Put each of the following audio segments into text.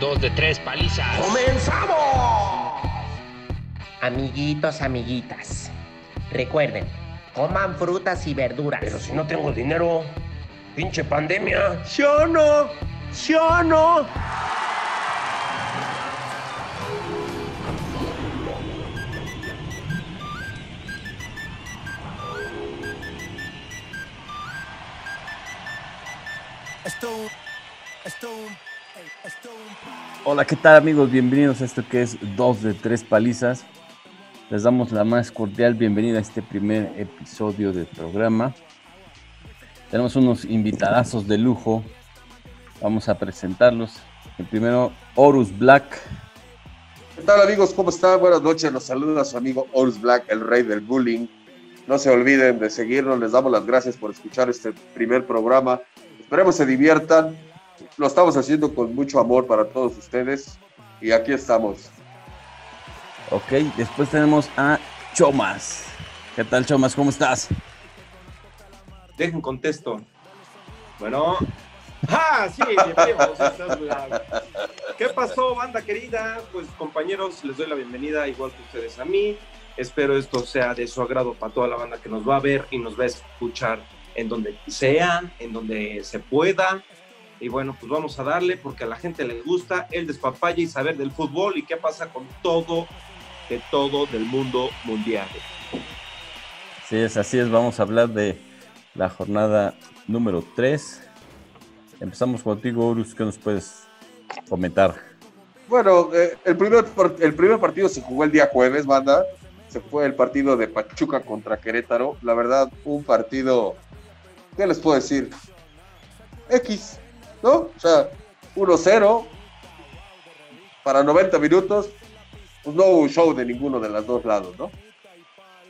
Dos de tres palizas. ¡Comenzamos! Amiguitos, amiguitas, recuerden, coman frutas y verduras. Pero si no tengo dinero, pinche pandemia. ¿Sí o no? ¿Sí o no? Hola, ¿qué tal amigos? Bienvenidos a esto que es 2 de 3 palizas. Les damos la más cordial bienvenida a este primer episodio del programa. Tenemos unos invitadazos de lujo. Vamos a presentarlos. El primero, Horus Black. ¿Qué tal amigos? ¿Cómo están? Buenas noches. Los saluda su amigo Horus Black, el rey del bullying. No se olviden de seguirnos. Les damos las gracias por escuchar este primer programa. Esperemos se diviertan. Lo estamos haciendo con mucho amor para todos ustedes. Y aquí estamos. Ok, después tenemos a Chomas. ¿Qué tal, Chomas? ¿Cómo estás? Dejen contesto. Bueno. ¡Ah! Sí. ¿Qué pasó, banda querida? Pues compañeros, les doy la bienvenida, igual que ustedes a mí. Espero esto sea de su agrado para toda la banda que nos va a ver y nos va a escuchar en donde sean, en donde se pueda. Y bueno, pues vamos a darle porque a la gente le gusta el despapalle y saber del fútbol y qué pasa con todo, de todo del mundo mundial. Sí, es así es. Vamos a hablar de la jornada número 3. Empezamos contigo, Horus. ¿Qué nos puedes comentar? Bueno, eh, el, primer, el primer partido se jugó el día jueves, banda. Se fue el partido de Pachuca contra Querétaro. La verdad, un partido, ¿qué les puedo decir? X, ¿no? O sea, 1-0 para 90 minutos. Pues no hubo show de ninguno de los dos lados, ¿no?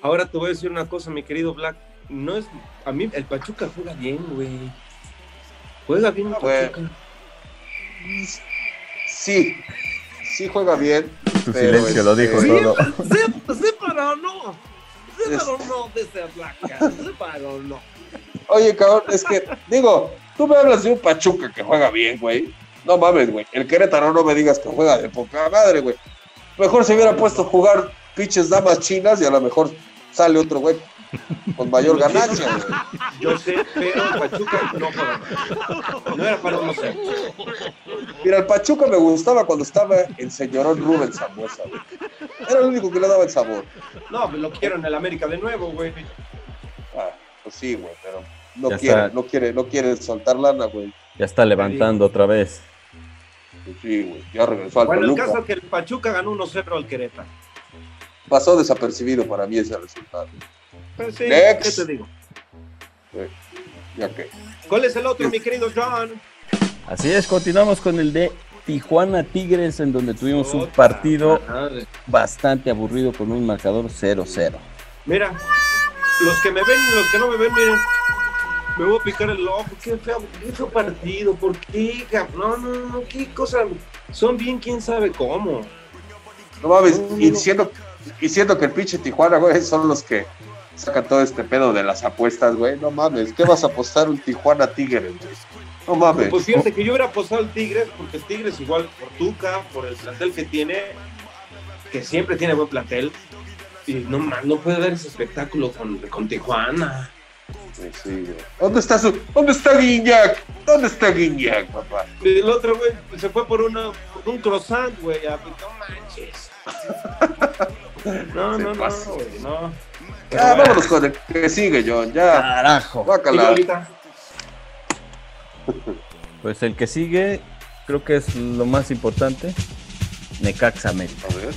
Ahora te voy a decir una cosa, mi querido Black. No es. A mí, el Pachuca juega bien, güey. Juega bien el. Pachuca. Sí, sí juega bien. Tu Pero, silencio lo dijo este, todo. Sí, sí, pero no. Sí, Es- pero no, dice Black. Sí, pero no. Oye, cabrón, es que, digo, tú me hablas de un Pachuca que juega bien, güey. No mames, güey. El Querétaro no me digas que juega de poca madre, güey. Mejor se hubiera puesto a jugar pinches damas chinas y a lo mejor sale otro güey con mayor ganancia, güey. Yo sé, pero el Pachuca no juega. No era para no sé. Mira, el Pachuca me gustaba cuando estaba el señorón Rubén Zambuesa, güey. Era el único que le daba el sabor. No, lo quiero en el América de nuevo, güey. Ah, pues sí, güey, pero no Ya quiere, está. no quiere, no quiere soltar lana, güey. Ya está levantando otra vez. Pues sí, güey. Ya regresó al Bueno, el caso es que el Pachuca ganó 1-0 al Querétaro. Pasó desapercibido para mí ese resultado. Pues sí, Next. ¿qué te digo? ¿Cuál es el otro, mi querido John? Así es, continuamos con el de Tijuana Tigres, en donde tuvimos un partido madre. bastante aburrido con un marcador 0-0. Mira, los que me ven y los que no me ven, miren. Me voy a picar el ojo. Qué feo, qué feo partido. ¿Por qué? No, no, no. Qué cosa. Son bien, quién sabe cómo. No mames, No, y siendo, y siendo que el pinche Tijuana, güey, son los que sacan todo este pedo de las apuestas, güey. No mames, ¿qué vas a apostar un Tijuana Tigres, güey? No mames. Pues fíjate que yo hubiera apostado al Tigres, porque el Tigres igual por Tuca, por el plantel que tiene, que siempre tiene buen plantel. Y no, no puede dar ese espectáculo con, con Tijuana. Sí. ¿Dónde está su, dónde está Guiñac? ¿Dónde está Guiñac, papá? El otro, güey, se fue por, una, por un croissant, güey. a- No manches. No, Se no, no, güey, no. Ah, vámonos con el que sigue, John. Ya, ¡Carajo! guácala. Igualita. Pues el que sigue, creo que es lo más importante. Necaxa América. A ver.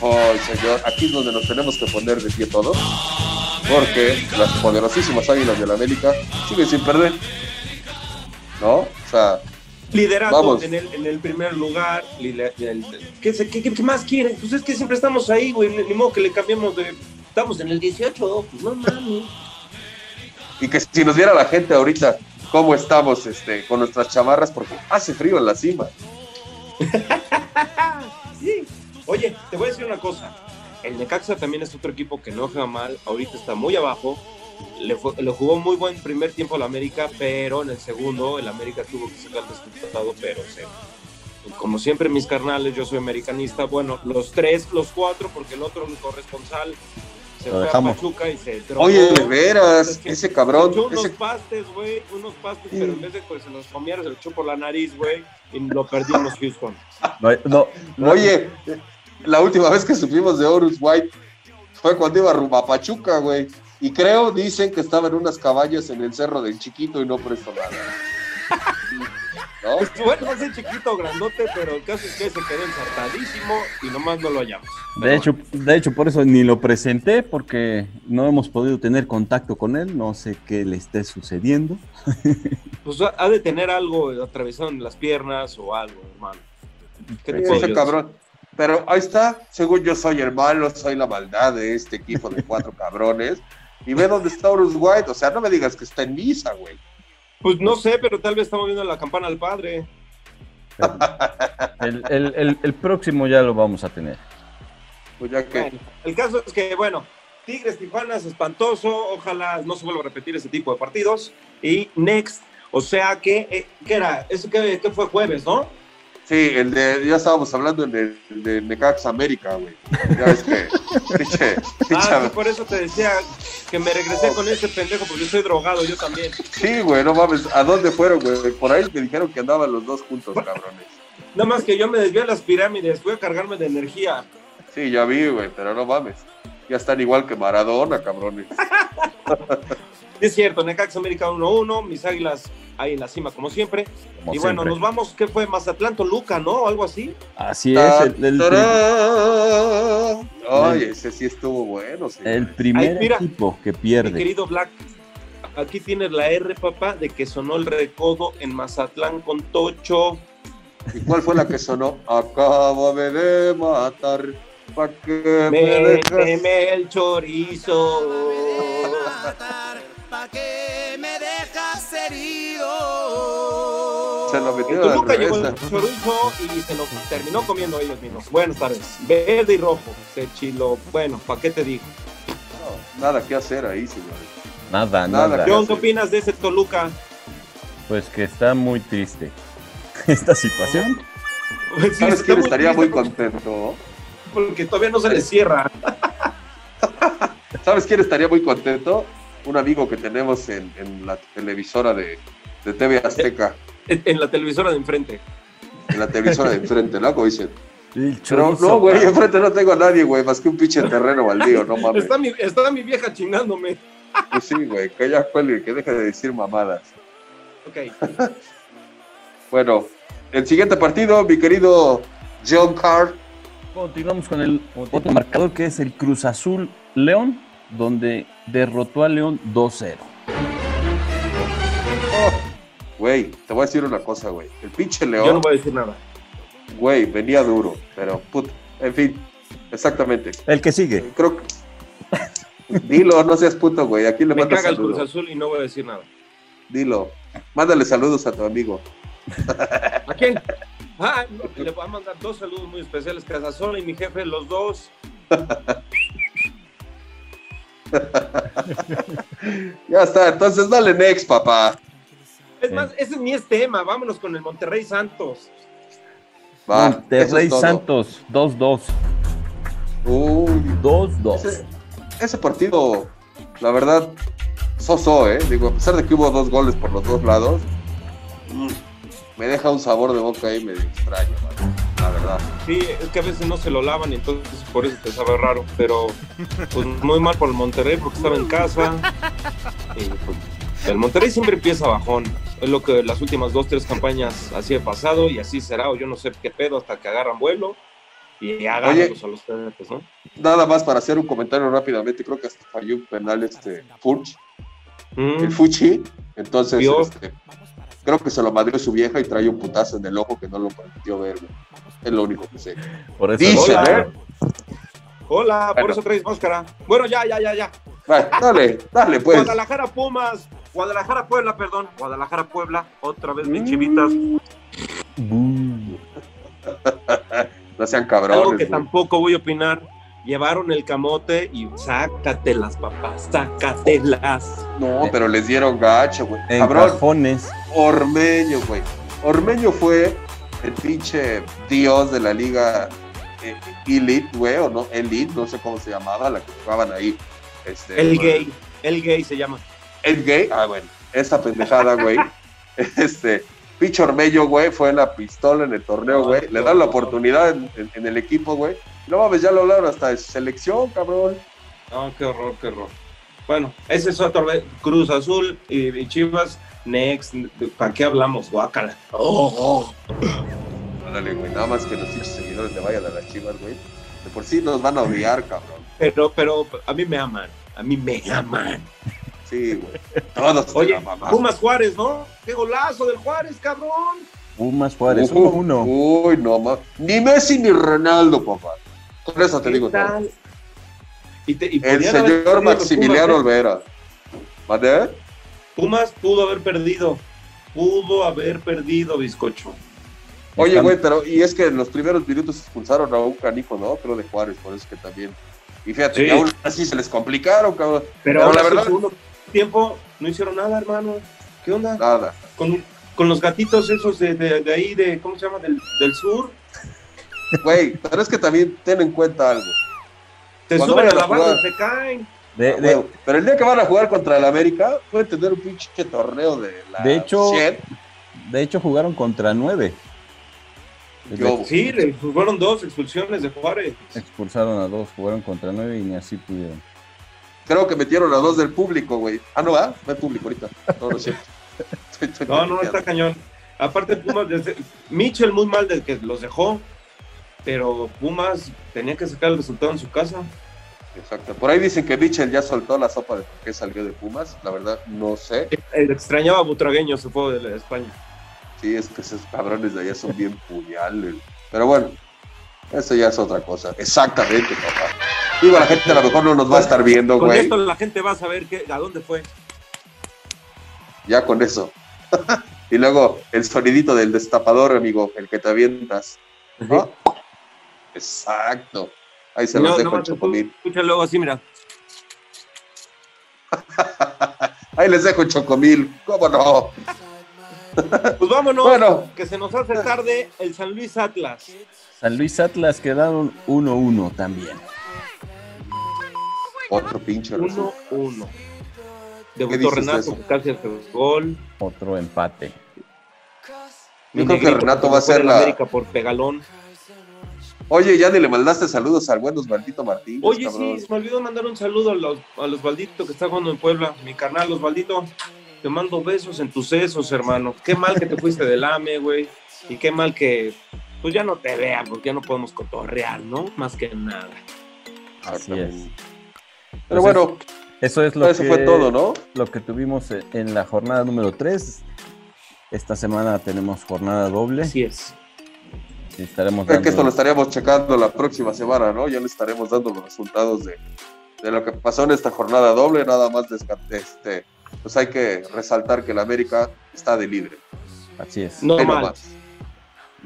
Ay, señor, aquí es donde nos tenemos que poner de pie todos. Porque las poderosísimas águilas de la América siguen sin perder. ¿No? O sea, Liderando en el, en el primer lugar. lider- el- ¿qué, se- qué, qué- qué más quieren? Pues es que siempre estamos ahí, güey. Ni modo que le cambiemos de. Estamos en el 18, pues no mames. y que si nos viera la gente ahorita cómo estamos este, con nuestras chamarras, porque hace frío en la cima. Sí. Oye, te voy a decir una cosa. El Necaxa también es otro equipo que no juega mal. Ahorita está muy abajo. Le, fue- le jugó muy buen primer tiempo al América, pero en el segundo el América tuvo que sacar el resultado, pero se, como siempre mis carnales, yo soy americanista, bueno, los tres, los cuatro, porque el otro, mi corresponsal, se Lo fue dejamos. a Pachuca y se drogó. Oye, de veras, Es que ese cabrón. Echó unos ese- pastes, güey, unos pastes, pero en vez de que se los comiera, se lo echó por la nariz, güey, y lo perdimos Houston. No, no, no. Oye, la última vez que supimos de Horus White fue cuando iba rumbo a Pachuca, güey. Y creo, dicen que estaba en unas cabañas en el cerro del Chiquito y no prestó nada. ¿No? Pues, bueno, no sé chiquito grandote, pero el caso es que se quedó ensartadísimo y nomás no lo hallamos. De hecho, de hecho, por eso ni lo presenté, porque no hemos podido tener contacto con él. No sé qué le esté sucediendo. Pues ha de tener algo atravesado en las piernas o algo, hermano. ¿Qué te Sí, ese cabrón. Pero ahí está, según yo soy el malo, soy la maldad de este equipo de cuatro cabrones. Y ve dónde está Horus White. O sea, no me digas que está en misa, güey. Pues no sé, pero tal vez estamos viendo la campana al padre. El, el- el- el próximo ya lo vamos a tener. Pues ya que. Bueno, el caso es que, bueno, Tigres Tijuana es espantoso. Ojalá no se vuelva a repetir ese tipo de partidos. Y next, o sea que, eh, ¿qué era? Eso que, que fue jueves, ¿no? Sí, el de, ya estábamos hablando del el de Necax América, güey. Ya ves que, Ah, sí, por eso te decía que me regresé con ese pendejo porque estoy drogado yo también. sí, güey, no mames, ¿a dónde fueron, güey? Por ahí me dijeron que andaban los dos juntos, cabrones. Nada más que yo me desvié a las pirámides, fui a cargarme de energía. Sí, ya vi, güey, pero no mames. Ya están igual que Maradona, cabrones. Es cierto, Necax América 1-1, mis águilas ahí en la cima como siempre. como y bueno, siempre. nos vamos, ¿qué fue? Mazatlán, Toluca, ¿no? Algo así. Así es, el, el-. Ay, ese sí estuvo bueno, el primer Ay, mira, equipo que Mi pierde. querido Black, aquí tienes la R, papá, de que sonó el recodo en Mazatlán con Tocho. ¿Y cuál fue la que sonó? Acábame de matar, pa' que me dejas. Méteme el chorizo. ¿Pa' qué me dejas herido? Se lo El metieron al Toluca revés. el chorizo y se lo terminó comiendo ellos mismos. Buenas tardes. Verde y rojo. Se chilo. Bueno, ¿para qué te digo? No, nada que hacer ahí, señores. Nada, Nada nada. que- John, ¿qué opinas de ese Toluca? Pues que está muy triste esta situación. Pues sí, ¿Sabes quién estaría muy contento? Porque todavía no se le cierra. ¿Sabes quién estaría muy contento? Un amigo que tenemos en, en la televisora de, de TV Azteca, En en la televisora de enfrente. en la televisora de enfrente, ¿no? Como dicen. El Pero no, güey, enfrente no tengo a nadie, güey, más que un pinche terreno baldío, no mames. Está mi, está mi vieja chingándome. Pues sí, güey, que ya cuelgue, que deje de decir mamadas. Ok. Bueno, el siguiente partido, mi querido John Carr, Continuamos con el otro marcador que es el Cruz Azul León, donde derrotó a León 2-0. güey, te voy a decir una cosa, güey. El pinche Yo no León, voy a decir nada. güey, venía duro, pero put, en fin, exactamente. El que sigue. Creo que. Dilo, no seas puto, güey. Aquí le Me caga el Cruz saludos. Azul y no voy a decir nada. Dilo. Mándale saludos a tu amigo. ¿A quién? Ah, no, le voy a mandar dos saludos muy especiales. Casasola y mi jefe, los dos. Ya está, entonces dale next, papá. Es más, ese ni es tema. Vámonos con el Monterrey Santos. Va, Monterrey es. Santos 2-2. Uy, 2-2. ese, ese partido, la verdad, soso, ¿eh? Digo, a pesar de que hubo dos goles por los dos lados, mm, me deja un sabor de boca ahí medio extraño, mano, la verdad. Sí, es que a veces no se lo lavan y entonces por eso te sabe raro. Pero pues muy mal por el Monterrey porque estaba en casa. Y, pues, el Monterrey siempre empieza bajón. Es lo que las últimas dos, tres campañas así he pasado y así será. O yo no sé qué pedo hasta que agarran vuelo y hagan Oye. a los pedos, ¿no? Nada más para hacer un comentario rápidamente, creo que hasta falló un penal este Furch, Mm, el Fuchi, entonces este, creo que se lo madrió su vieja y trae un putazo en el ojo que no lo permitió ver, güey. Es lo único que sé. Por eso Dice, Hola. ¿eh? Hola, por Bueno. eso traes máscara. Bueno, ya, ya, ya, ya. Bueno, dale, dale, pues. Guadalajara Pumas, Guadalajara Puebla, perdón, Guadalajara Puebla, otra vez mis chivitas. Buh. No sean Algo cabrones. que güey. tampoco voy a opinar. Llevaron el camote y sácatelas, papá, sácatelas. No, pero les dieron gacho, güey. En Cabrón, cajones. Ormeño, güey. Ormeño fue el pinche dios de la liga eh, Elite, güey, o no, Elite, no sé cómo se llamaba, la que jugaban ahí. Este, El gay, el gay se llama. El gay, ah, bueno, esa pendejada, güey. este, pinche Ormello, güey, fue la pistola en el torneo, güey. Le dan la oportunidad en, en- en el equipo, güey. No mames, ya lo hablaron hasta de selección, cabrón. No, qué horror, qué horror. Bueno, ese es otro vez. Cruz Azul y, y Chivas, next. ¿Para qué hablamos? Guácala. Oh, Ándale, güey, nada más que los seguidores le vayan a las chivas, güey. De por sí nos van a odiar, cabrón. Pero, pero a mí me aman. A mí me aman. Sí, güey. Todos te Oye, la mamás. Pumas Juárez, ¿no? ¡Qué golazo del Juárez, cabrón! Pumas Juárez, Ujú. 1-1. Uy, no más. Ni Messi ni Ronaldo, papá. Con eso te ¿Qué digo todo. tal? Y te- y El señor Maximiliano Pumas, ¿eh? Olvera. ¿Vale? Pumas pudo haber perdido. Pudo haber perdido, bizcocho. Oye, güey, pero y es que en los primeros minutos expulsaron a un canijo, ¿no? Creo de Juárez, por eso que también. Y fíjate, Sí. que aún así se les complicaron, cabrón. Pero, Pero la verdad- el segundo tiempo no hicieron nada, hermano. ¿Qué onda? Nada. Con, con los gatitos esos de, de- de ahí, de, ¿cómo se llama? Del, del sur. Güey, pero es que también ten en cuenta algo. Te Cuando suben a la barra y se caen. De, Ah, de- pero el día que van a jugar contra el América, pueden tener un pinche torneo de la De hecho- 100. de hecho, jugaron contra 9. Yo- Sí, le- fueron dos expulsiones de Juárez. Expulsaron a dos, jugaron contra 9 y ni así pudieron. Creo que metieron a dos del público, güey. Ah, no, ¿ah? No hay público ahorita. No, no es cierto. Estoy- estoy No, no, está cañón. Aparte, Pumas, desde, Mitchell muy mal del que los dejó, pero Pumas tenía que sacar el resultado en su casa. Exacto. Por ahí dicen que Mitchell ya soltó la sopa de por qué salió de Pumas. La verdad, no sé. El extrañaba a Butragueño, fue de España. Sí, es que esos cabrones de allá son bien puñales. Pero bueno, eso ya es otra cosa. Exactamente, papá. Digo, la gente a lo mejor no nos va a estar viendo, Con güey. esto la gente va a saber que, a dónde fue. Ya con eso. y luego el sonidito del destapador, amigo, el que te avientas. ¿no? Exacto. Ahí se No, los no, dejo el tú- chocomil. Escucha luego así, mira. Ahí les dejo el chocomil. ¿Cómo no? Pues vámonos, Bueno. que se nos hace tarde el San Luis Atlas. San Luis Atlas quedaron 1-1 también. Otro pinche resultado. 1-1. ¿Qué Debutó Renato, casi hace un gol. Otro empate. Yo creo que Renato va a ser la- América por pegalón. Oye, ya ni le mandaste saludos al buenos maldito Martín. Oye, cabrón. sí, se me olvidó mandar un saludo a los, a los Balditos que está jugando en Puebla. Mi carnal, los Balditos. Te mando besos en tus sesos, hermano. Qué mal que te fuiste del AME, güey. Y qué mal que, pues ya no te vean, porque ya no podemos cotorrear, ¿no? Más que nada. Así es. Pero Pues bueno, Eso es lo eso que, fue todo, ¿no? lo que tuvimos en- en la jornada número 3. Esta semana tenemos jornada doble. Así es. Estaremos Creo que esto lo dando, estaríamos checando la próxima semana, ¿no? Ya le estaremos dando los resultados de, de lo que pasó en esta jornada doble. Nada más este, pues hay que resaltar que el América está de libre. Así es, No Ahí mal. nomás.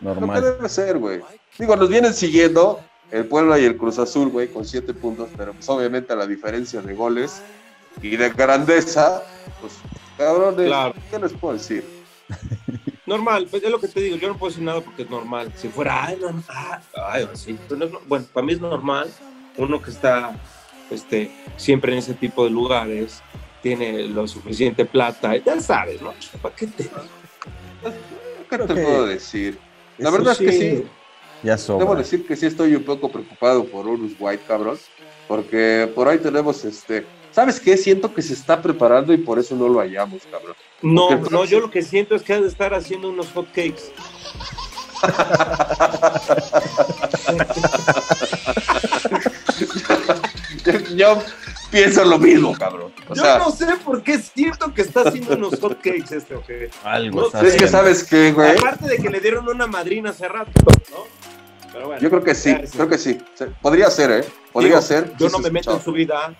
Lo que normal. debe ser, güey. Digo, nos vienen siguiendo el Puebla y el Cruz Azul, güey, con siete puntos, pero pues obviamente la diferencia de goles y de grandeza, pues, cabrones, Claro. ¿qué les puedo decir? Normal, pues es lo que te digo, yo no puedo decir nada porque es normal. Si fuera, ay, no, ah, ay, sí. Pero no es no- bueno, para mí es normal. Uno que está este, siempre en ese tipo de lugares, tiene lo suficiente plata, ya sabes, ¿no? ¿Para qué te ¿Qué te que puedo decir? La verdad es que sí, Ya debo sobra. decir que sí estoy un poco preocupado por Urus White, cabrón, porque por ahí tenemos este... ¿Sabes qué? Siento que se está preparando y por eso no lo hallamos, cabrón. No, Porque- no, yo lo que siento es que ha de estar haciendo unos hot cakes. Yo, yo pienso lo mismo, cabrón. O yo sea, no sé por qué siento que está haciendo unos hot cakes este ojete. Algo No está sé. es que sabes qué, güey. Aparte de que le dieron una madrina hace rato, ¿no? Pero bueno, Yo creo que sí, creo que sí. Podría ser, ¿eh? Podría Digo, ser. Yo no me meto en su vida,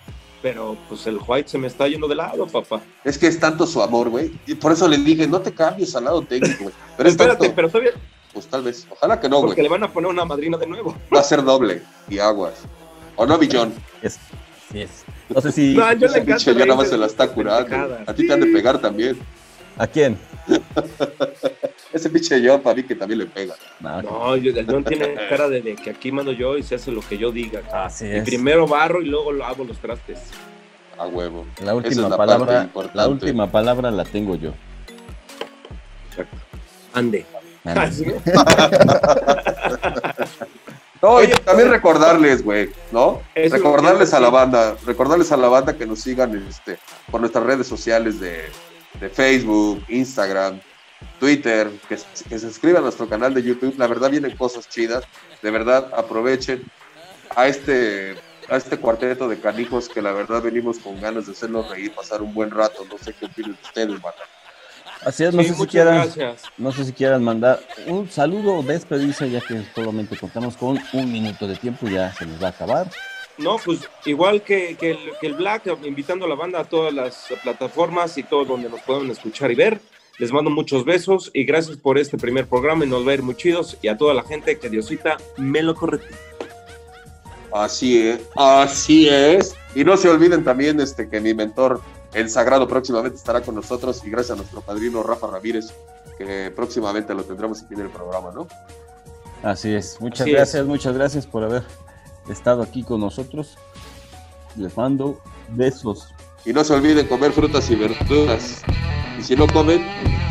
pero pues el White se me está yendo de lado, papá. Es que es tanto su amor, güey. Y por eso le dije, no te cambies al lado técnico, güey. Pero es Espérate, tanto, pero todavía, pues tal vez. Ojalá que no, porque güey. le van a poner una madrina de nuevo. Va a ser doble y aguas. ¿O no, Billón? Es- sí es. No sé si. No, yo le encanta pinche ya nada más se la está curando. A ti te han de pegar también. ¿A quién? Ese pinche John para mí que también le pega. No, No, yo- el John tiene cara de, de que aquí mando yo y se hace lo que yo diga. así Y es. primero barro y luego lo hago los trastes. A huevo. La última es la palabra, la última palabra la tengo yo. Exacto. Ande. No, y Oye, también recordarles, güey, ¿no? Recordarles a la banda, recordarles a la banda que nos sigan este, por nuestras redes sociales de, de Facebook, Instagram, Twitter, que, que se suscriban a nuestro canal de YouTube. La verdad vienen cosas chidas. De verdad, aprovechen a este, a este cuarteto de canijos que la verdad venimos con ganas de hacerlos reír, pasar un buen rato. No sé qué opinan ustedes, banda. Así es, no Sí, sé si quieran, gracias. no sé si quieran mandar un saludo o despedirse, ya que solamente contamos con un minuto de tiempo, ya se nos va a acabar. No, pues igual que, que el, que el Black, invitando a la banda a todas las plataformas y todo donde nos puedan escuchar y ver. Les mando muchos besos y gracias por este primer programa y nos va a ir muy chidos. Y a toda la gente que Diosita me lo correte. Así es, así es. Y no se olviden también este, que mi mentor, el Sagrado, próximamente estará con nosotros y gracias a nuestro padrino Rafa Ramírez, que próximamente lo tendremos aquí en el programa, ¿no? Así es, muchas Así es. gracias, muchas gracias por haber estado aquí con nosotros. Les mando besos. Y no se olviden comer frutas y verduras. Si no comen,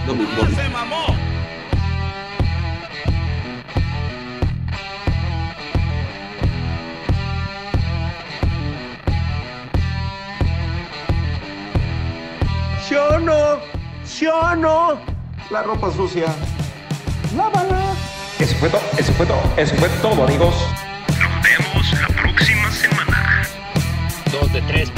no me importa. ¿Sí o no? ¿Sí o no? La ropa sucia. Eso fue todo, eso fue todo, eso fue todo, amigos. Nos vemos la próxima semana. Dos de tres,